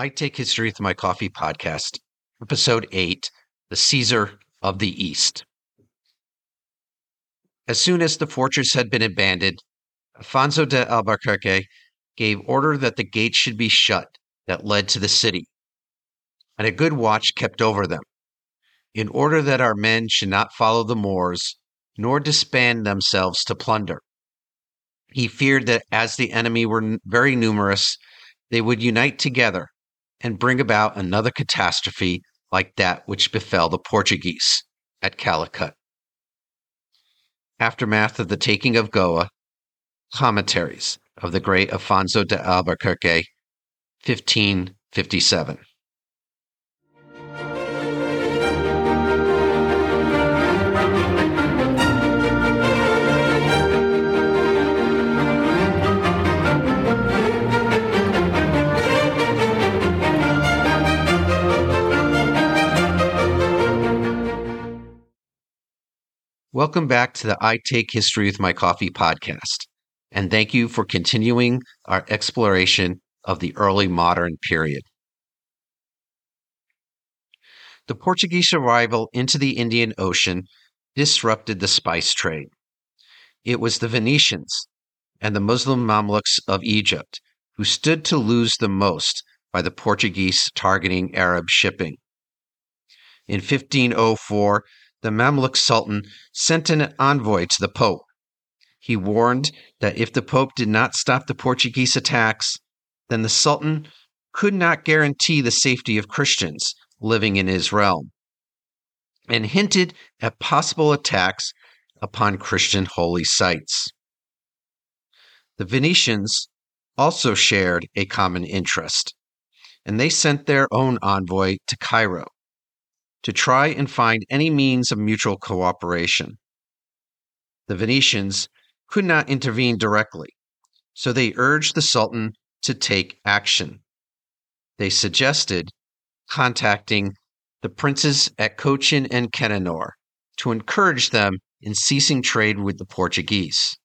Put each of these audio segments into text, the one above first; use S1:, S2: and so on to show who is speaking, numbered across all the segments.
S1: I Take History with My Coffee podcast, episode 8 The Caesar of the East. As soon as the fortress had been abandoned, Alfonso de Albuquerque gave order that the gates should be shut that led to the city, and a good watch kept over them, in order that our men should not follow the Moors, nor disband themselves to plunder. He feared that as the enemy were very numerous, they would unite together and bring about another catastrophe like that which befell the Portuguese at Calicut. Aftermath of the taking of Goa, commentaries of the great Alfonso de Albuquerque, 1557. Welcome back to the I Take History with My Coffee podcast, and thank you for continuing our exploration of the early modern period. The Portuguese arrival into the Indian Ocean disrupted the spice trade. It was the Venetians and the Muslim Mamluks of Egypt who stood to lose the most by the Portuguese targeting Arab shipping. In 1504, the Mamluk Sultan sent an envoy to the Pope. He warned that if the Pope did not stop the Portuguese attacks, then the Sultan could not guarantee the safety of Christians living in his realm, and hinted at possible attacks upon Christian holy sites. The Venetians also shared a common interest, and they sent their own envoy to Cairo to try and find any means of mutual cooperation. The Venetians could not intervene directly, so they urged the Sultan to take action. They suggested contacting the princes at Cochin and Cananor to encourage them in ceasing trade with the Portuguese.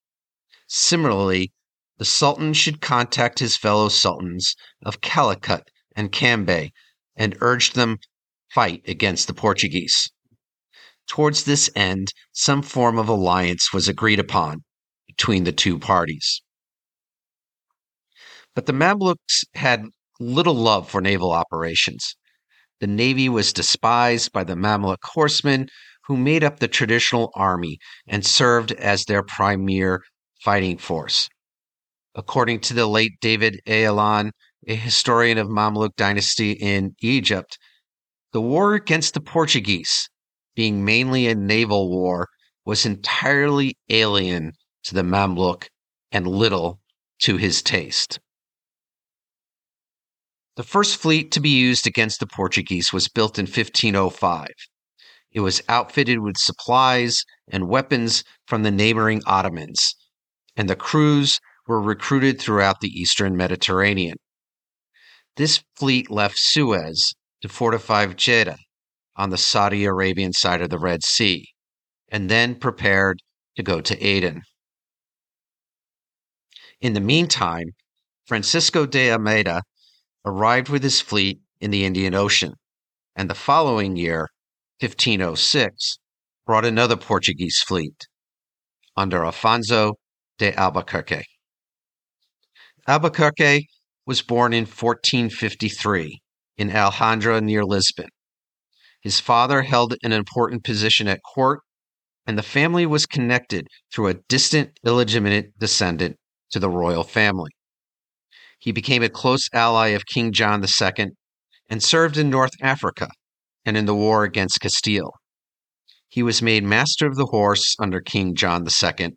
S1: Similarly, the Sultan should contact his fellow sultans of Calicut and Cambay and urge them fight against the Portuguese. Towards this end, some form of alliance was agreed upon between the two parties. But the Mamluks had little love for naval operations. The navy was despised by the Mamluk horsemen who made up the traditional army and served as their premier fighting force. According to the late David Ayalon, a historian of Mamluk dynasty in Egypt, the war against the Portuguese, being mainly a naval war, was entirely alien to the Mamluk and little to his taste. The first fleet to be used against the Portuguese was built in 1505. It was outfitted with supplies and weapons from the neighboring Ottomans, and the crews were recruited throughout the eastern Mediterranean. This fleet left Suez to fortify Jeddah on the Saudi Arabian side of the Red Sea, and then prepared to go to Aden. In the meantime, Francisco de Almeida arrived with his fleet in the Indian Ocean, and the following year, 1506, brought another Portuguese fleet under Alfonso de Albuquerque. Albuquerque was born in 1453 in Alhandra near Lisbon. His father held an important position at court, and the family was connected through a distant illegitimate descendant to the royal family. He became a close ally of King John II and served in North Africa and in the war against Castile. He was made master of the horse under King John II,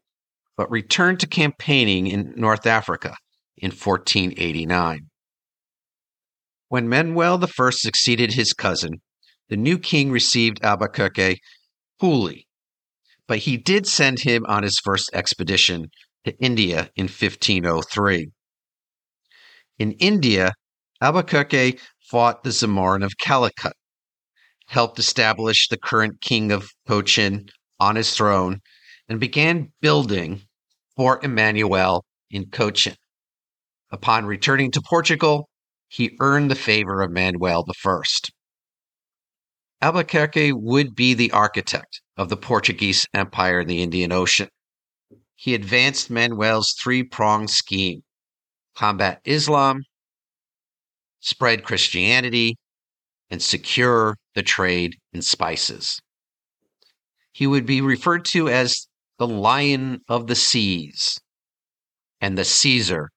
S1: but returned to campaigning in North Africa in 1489. When Manuel I succeeded his cousin, the new king received Albuquerque fully, but he did send him on his first expedition to India in 1503. In India, Albuquerque fought the Zamorin of Calicut, helped establish the current king of Cochin on his throne, and began building Fort Emmanuel in Cochin. Upon returning to Portugal, he earned the favor of Manuel I. Albuquerque would be the architect of the Portuguese Empire in the Indian Ocean. He advanced Manuel's three pronged scheme combat Islam, spread Christianity, and secure the trade in spices. He would be referred to as the Lion of the Seas and the Caesar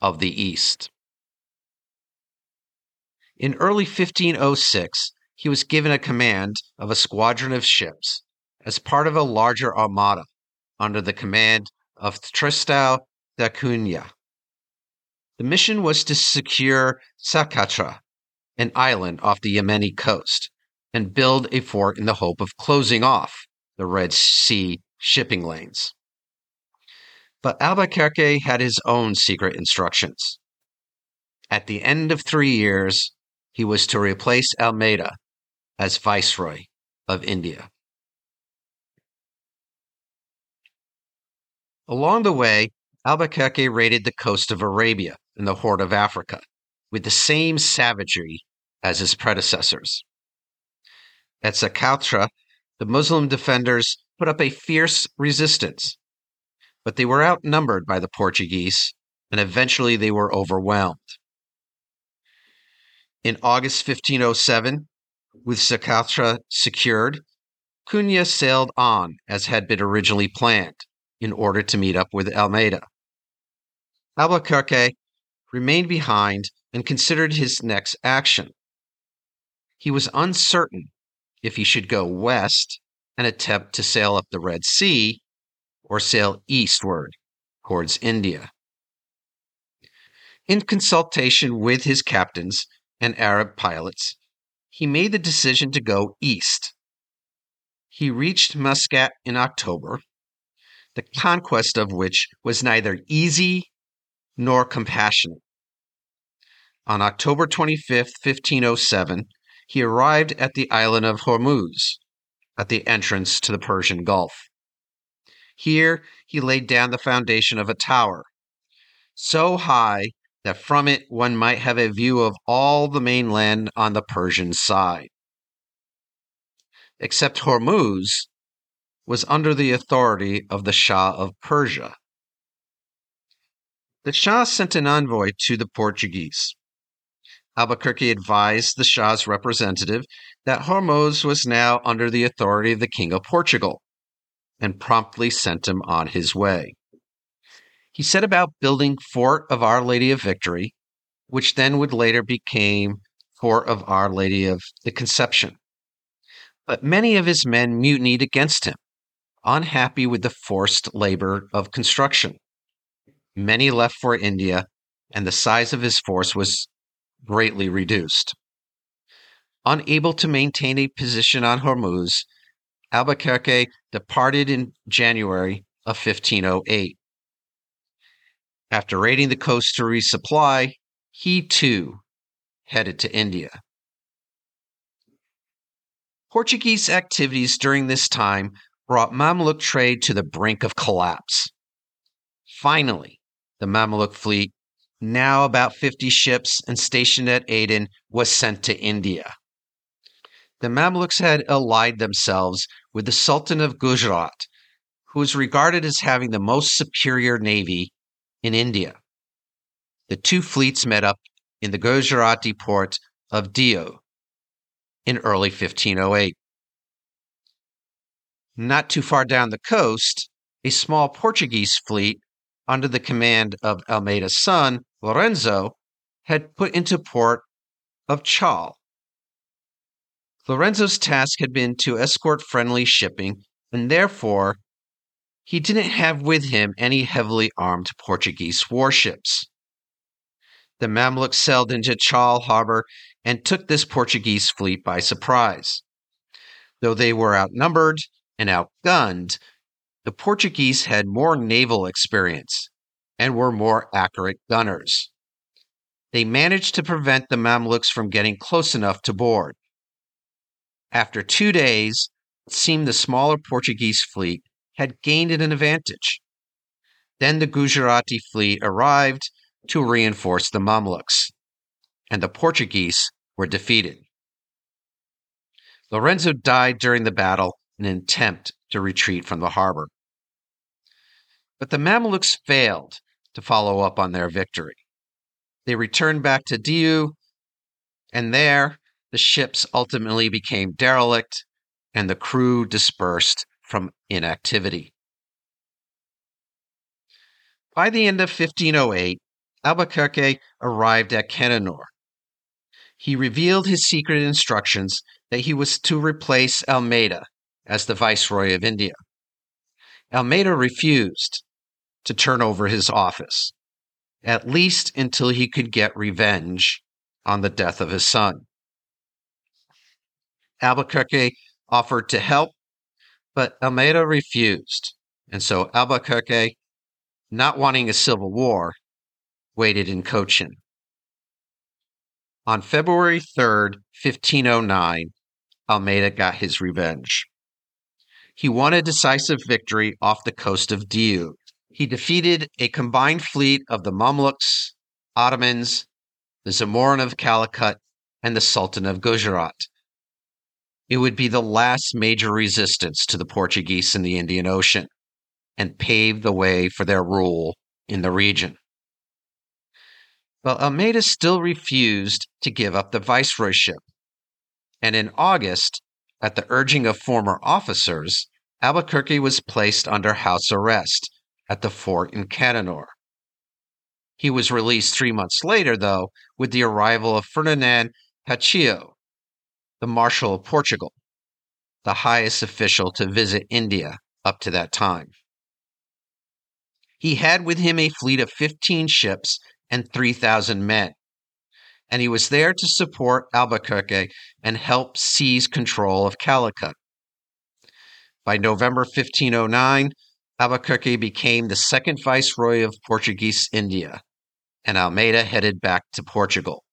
S1: of the East. In early 1506, he was given a command of a squadron of ships as part of a larger armada under the command of Tristão da Cunha. The mission was to secure Socotra, an island off the Yemeni coast, and build a fort in the hope of closing off the Red Sea shipping lanes. But Albuquerque had his own secret instructions. At the end of three years, he was to replace Almeida as Viceroy of India. Along the way, Albuquerque raided the coast of Arabia and the Horn of Africa with the same savagery as his predecessors. At Socotra, the Muslim defenders put up a fierce resistance, but they were outnumbered by the Portuguese, and eventually they were overwhelmed. In August 1507, with Socotra secured, Cunha sailed on as had been originally planned in order to meet up with Almeida. Albuquerque remained behind and considered his next action. He was uncertain if he should go west and attempt to sail up the Red Sea or sail eastward towards India. In consultation with his captains and Arab pilots, he made the decision to go east. He reached Muscat in October, the conquest of which was neither easy nor compassionate. On October 25, 1507, he arrived at the island of Hormuz, at the entrance to the Persian Gulf. Here he laid down the foundation of a tower, so high that from it one might have a view of all the mainland on the Persian side. Except Hormuz was under the authority of the Shah of Persia. The Shah sent an envoy to the Portuguese. Albuquerque advised the Shah's representative that Hormuz was now under the authority of the King of Portugal and promptly sent him on his way. He set about building Fort of Our Lady of Victory, which then would later become Fort of Our Lady of the Conception. But many of his men mutinied against him, unhappy with the forced labor of construction. Many left for India, and the size of his force was greatly reduced. Unable to maintain a position on Hormuz, Albuquerque departed in January of 1508. After raiding the coast to resupply, he too headed to India. Portuguese activities during this time brought Mamluk trade to the brink of collapse. Finally, the Mamluk fleet now about 50 ships and stationed at Aden, was sent to India. The Mamluks had allied themselves with the Sultan of Gujarat, who was regarded as having the most superior navy in India. The two fleets met up in the Gujarati port of Diu in early 1508. Not too far down the coast, a small Portuguese fleet under the command of Almeida's son, Lorenzo, had put into port of Chaul. Lorenzo's task had been to escort friendly shipping, and therefore he didn't have with him any heavily armed Portuguese warships. The Mamluks sailed into Chaul harbor and took this Portuguese fleet by surprise. Though they were outnumbered and outgunned, the Portuguese had more naval experience and were more accurate gunners. They managed to prevent the Mamluks from getting close enough to board. After two days, it seemed the smaller Portuguese fleet had gained an advantage. Then the Gujarati fleet arrived to reinforce the Mamluks. and the Portuguese were defeated. Lorenzo died during the battle in an attempt to retreat from the harbor. But the Mamluks failed to follow up on their victory. They returned back to Diu, and there the ships ultimately became derelict and the crew dispersed from inactivity. By the end of 1508, Albuquerque arrived at Cananor. He revealed his secret instructions that he was to replace Almeida as the Viceroy of India. Almeida refused to turn over his office, at least until he could get revenge on the death of his son. Albuquerque offered to help, but Almeida refused. And so Albuquerque, not wanting a civil war, waited in Cochin. On February 3rd, 1509, Almeida got his revenge. He won a decisive victory off the coast of Diu. He defeated a combined fleet of the Mamluks, Ottomans, the Zamorin of Calicut, and the Sultan of Gujarat. It would be the last major resistance to the Portuguese in the Indian Ocean and paved the way for their rule in the region. But Almeida still refused to give up the viceroyship. And in August, at the urging of former officers, Albuquerque was placed under house arrest at the fort in Cananor. He was released three months later, though, with the arrival of Ferdinand Pacheco, the Marshal of Portugal, the highest official to visit India up to that time. He had with him a fleet of 15 ships and 3,000 men, and he was there to support Albuquerque and help seize control of Calicut. By November 1509, Albuquerque became the second viceroy of Portuguese India, and Almeida headed back to Portugal.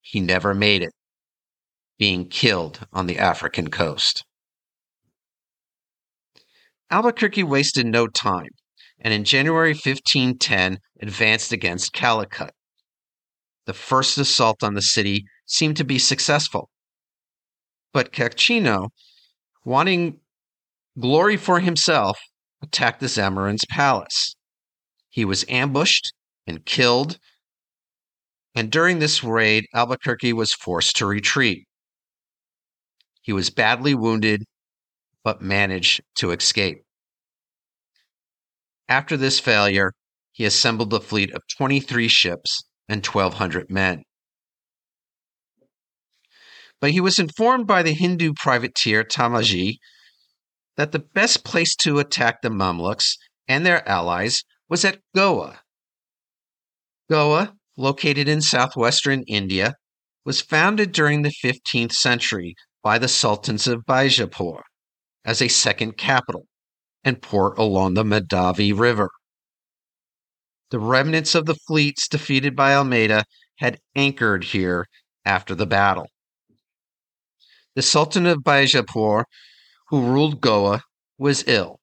S1: He never made it being killed on the African coast. Albuquerque wasted no time, and in January 1510 advanced against Calicut. The first assault on the city seemed to be successful. But Coutinho, wanting glory for himself, attacked the Zamorin's palace. He was ambushed and killed, and during this raid, Albuquerque was forced to retreat. He was badly wounded, but managed to escape. After this failure, he assembled a fleet of 23 ships and 1,200 men. But he was informed by the Hindu privateer Tamaji that the best place to attack the Mamluks and their allies was at Goa. Goa, located in southwestern India, was founded during the 15th century by the sultans of Bijapur as a second capital and port along the Mandavi River. The remnants of the fleets defeated by Almeida had anchored here after the battle. The Sultan of Bijapur, who ruled Goa, was ill,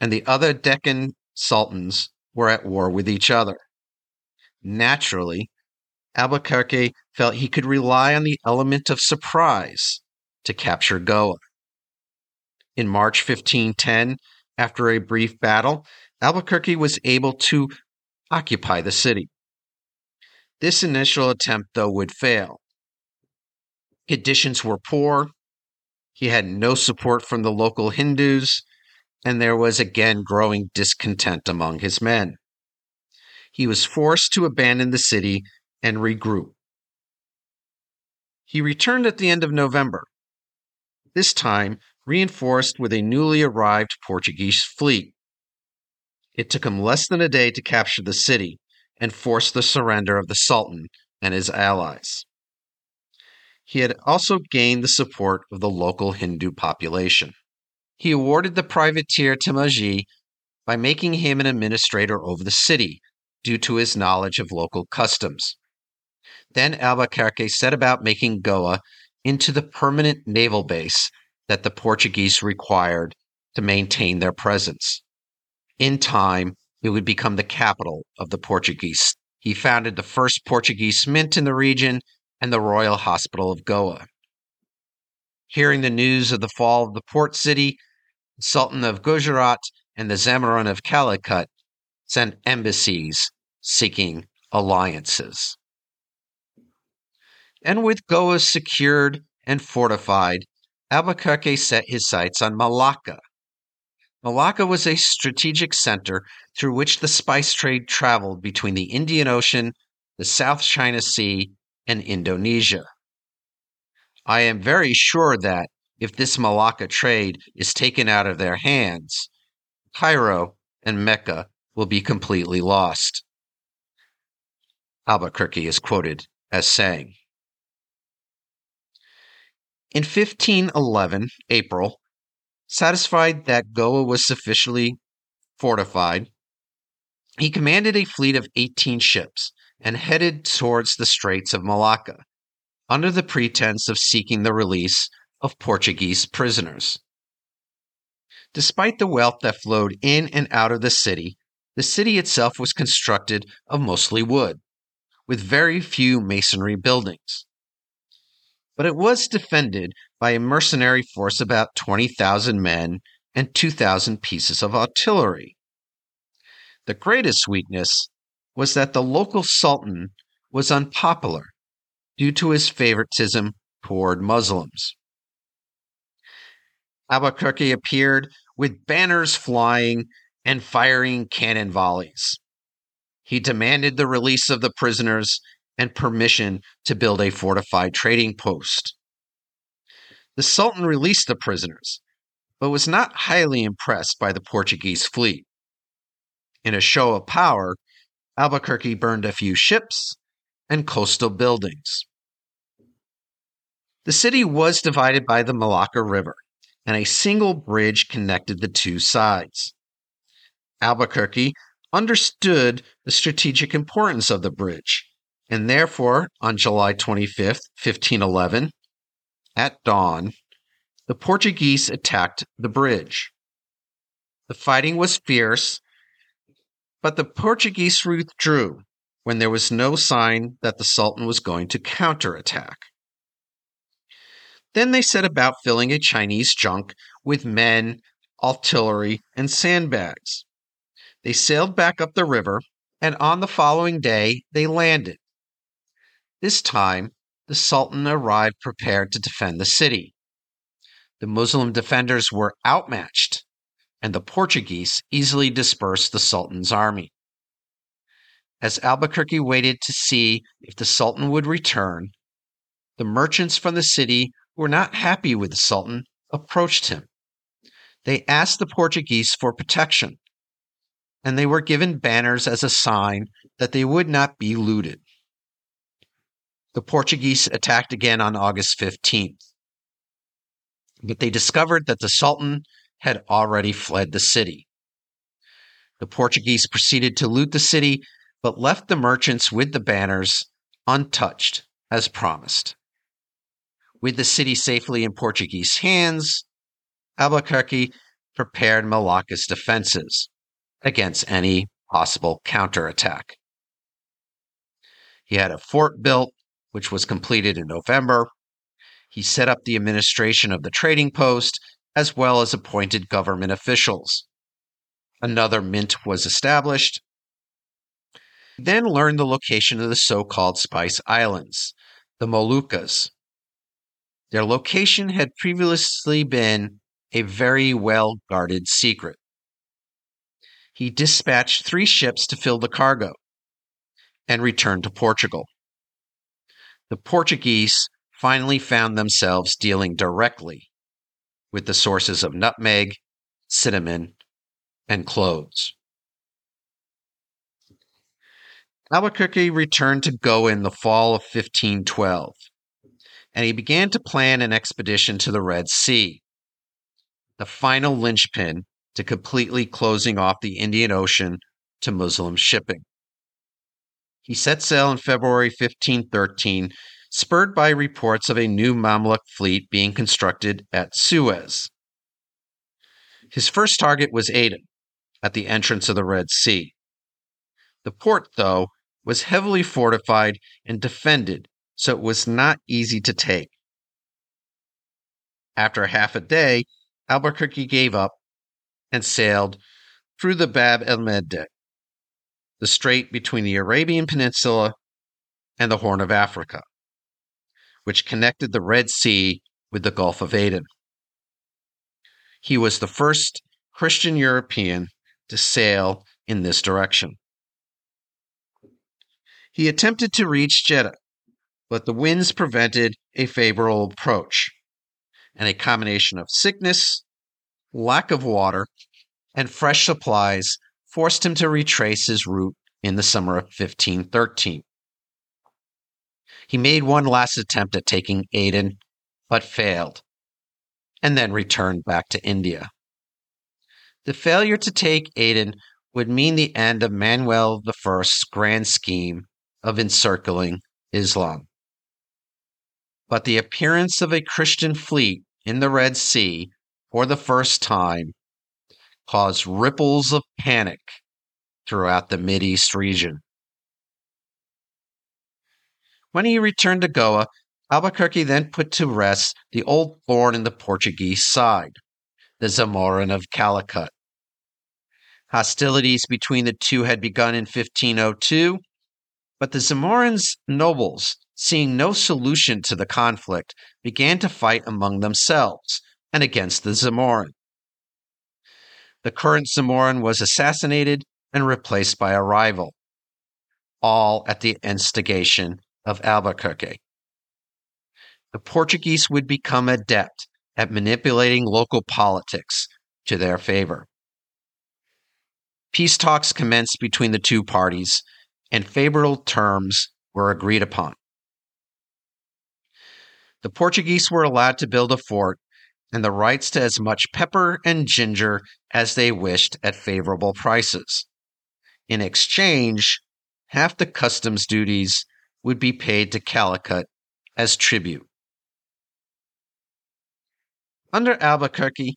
S1: and the other Deccan sultans were at war with each other. Naturally, Albuquerque felt he could rely on the element of surprise to capture Goa. In March 1510, after a brief battle, Albuquerque was able to occupy the city. This initial attempt, though, would fail. Conditions were poor, he had no support from the local Hindus, and there was again growing discontent among his men. He was forced to abandon the city and regroup. He returned at the end of November, this time reinforced with a newly arrived Portuguese fleet. It took him less than a day to capture the city and force the surrender of the Sultan and his allies. He had also gained the support of the local Hindu population. He awarded the privateer Timaji by making him an administrator over the city due to his knowledge of local customs. Then Albuquerque set about making Goa into the permanent naval base that the Portuguese required to maintain their presence. In time, it would become the capital of the Portuguese He founded the first Portuguese mint in the region and the Royal Hospital of Goa. Hearing the news of the fall of the port city, the Sultan of Gujarat and the Zamorin of Calicut sent embassies seeking alliances. And with Goa secured and fortified, Albuquerque set his sights on Malacca. Malacca was a strategic center through which the spice trade traveled between the Indian Ocean, the South China Sea, and Indonesia. I am very sure that if this Malacca trade is taken out of their hands, Cairo and Mecca will be completely lost. Albuquerque is quoted as saying. In 1511, April, satisfied that Goa was sufficiently fortified, he commanded a fleet of 18 ships and headed towards the Straits of Malacca under the pretense of seeking the release of Portuguese prisoners. Despite the wealth that flowed in and out of the city, the city itself was constructed of mostly wood, with very few masonry buildings but it was defended by a mercenary force about 20,000 men and 2,000 pieces of artillery. The greatest weakness was that the local sultan was unpopular due to his favoritism toward Muslims. Albuquerque appeared with banners flying and firing cannon volleys. He demanded the release of the prisoners and permission to build a fortified trading post. The Sultan released the prisoners, but was not highly impressed by the Portuguese fleet. In a show of power, Albuquerque burned a few ships and coastal buildings. The city was divided by the Malacca River, and a single bridge connected the two sides. Albuquerque understood the strategic importance of the bridge and therefore, on July 25th, 1511, at dawn, the Portuguese attacked the bridge. The fighting was fierce, but the Portuguese withdrew when there was no sign that the Sultan was going to counterattack. Then they set about filling a Chinese junk with men, artillery, and sandbags. They sailed back up the river, and on the following day they landed. This time, the Sultan arrived prepared to defend the city. The Muslim defenders were outmatched, and the Portuguese easily dispersed the Sultan's army. As Albuquerque waited to see if the Sultan would return, the merchants from the city who were not happy with the Sultan approached him. They asked the Portuguese for protection, and they were given banners as a sign that they would not be looted. The Portuguese attacked again on August 15th, but they discovered that the Sultan had already fled the city. The Portuguese proceeded to loot the city, but left the merchants with the banners untouched, as promised. With the city safely in Portuguese hands, Albuquerque prepared Malacca's defenses against any possible counterattack. He had a fort built which was completed in November. He set up the administration of the trading post as well as appointed government officials. Another mint was established. He then learned the location of the so called Spice Islands, the Moluccas. Their location had previously been a very well guarded secret. He dispatched three ships to fill the cargo and returned to Portugal the Portuguese finally found themselves dealing directly with the sources of nutmeg, cinnamon, and cloves. Albuquerque returned to Goa in the fall of 1512, and he began to plan an expedition to the Red Sea, the final linchpin to completely closing off the Indian Ocean to Muslim shipping. He set sail in February 1513, spurred by reports of a new Mamluk fleet being constructed at Suez. His first target was Aden, at the entrance of the Red Sea. The port, though, was heavily fortified and defended, so it was not easy to take. After half a day, Albuquerque gave up and sailed through the Bab el Mandeb, the strait between the Arabian Peninsula and the Horn of Africa, which connected the Red Sea with the Gulf of Aden. He was the first Christian European to sail in this direction. He attempted to reach Jeddah, but the winds prevented a favorable approach, and a combination of sickness, lack of water, and fresh supplies forced him to retrace his route in the summer of 1513. He made one last attempt at taking Aden, but failed, and then returned back to India. The failure to take Aden would mean the end of Manuel I's grand scheme of encircling Islam. But the appearance of a Christian fleet in the Red Sea for the first time caused ripples of panic throughout the East region. When he returned to Goa, Albuquerque then put to rest the old thorn in the Portuguese side, the Zamorin of Calicut. Hostilities between the two had begun in 1502, but the Zamorin's nobles, seeing no solution to the conflict, began to fight among themselves and against the Zamorin. The current Zamorin was assassinated and replaced by a rival, all at the instigation of Albuquerque. The Portuguese would become adept at manipulating local politics to their favor. Peace talks commenced between the two parties, and favorable terms were agreed upon. The Portuguese were allowed to build a fort and the rights to as much pepper and ginger as they wished at favorable prices. In exchange, half the customs duties would be paid to Calicut as tribute. Under Albuquerque,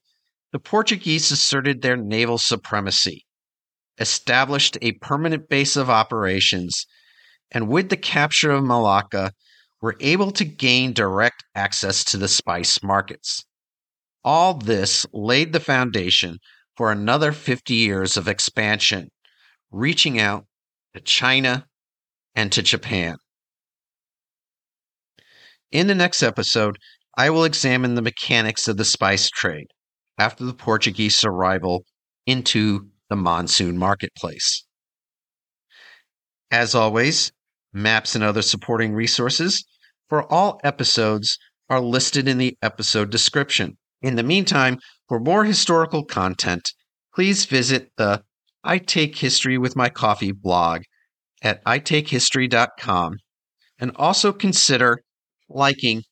S1: the Portuguese asserted their naval supremacy established a permanent base of operations, and with the capture of Malacca, were able to gain direct access to the spice markets. All this laid the foundation for another 50 years of expansion, reaching out to China and to Japan. In the next episode, I will examine the mechanics of the spice trade after the Portuguese arrival into the monsoon marketplace. As always, maps and other supporting resources for all episodes are listed in the episode description. In the meantime, for more historical content, please visit the I Take History with My Coffee blog at itakehistory.com and also consider liking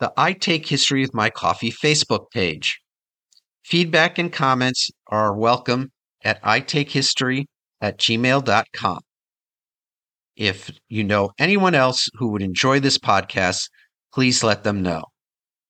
S1: the I Take History with My Coffee Facebook page. Feedback and comments are welcome at itakehistory at gmail.com. If you know anyone else who would enjoy this podcast, please let them know.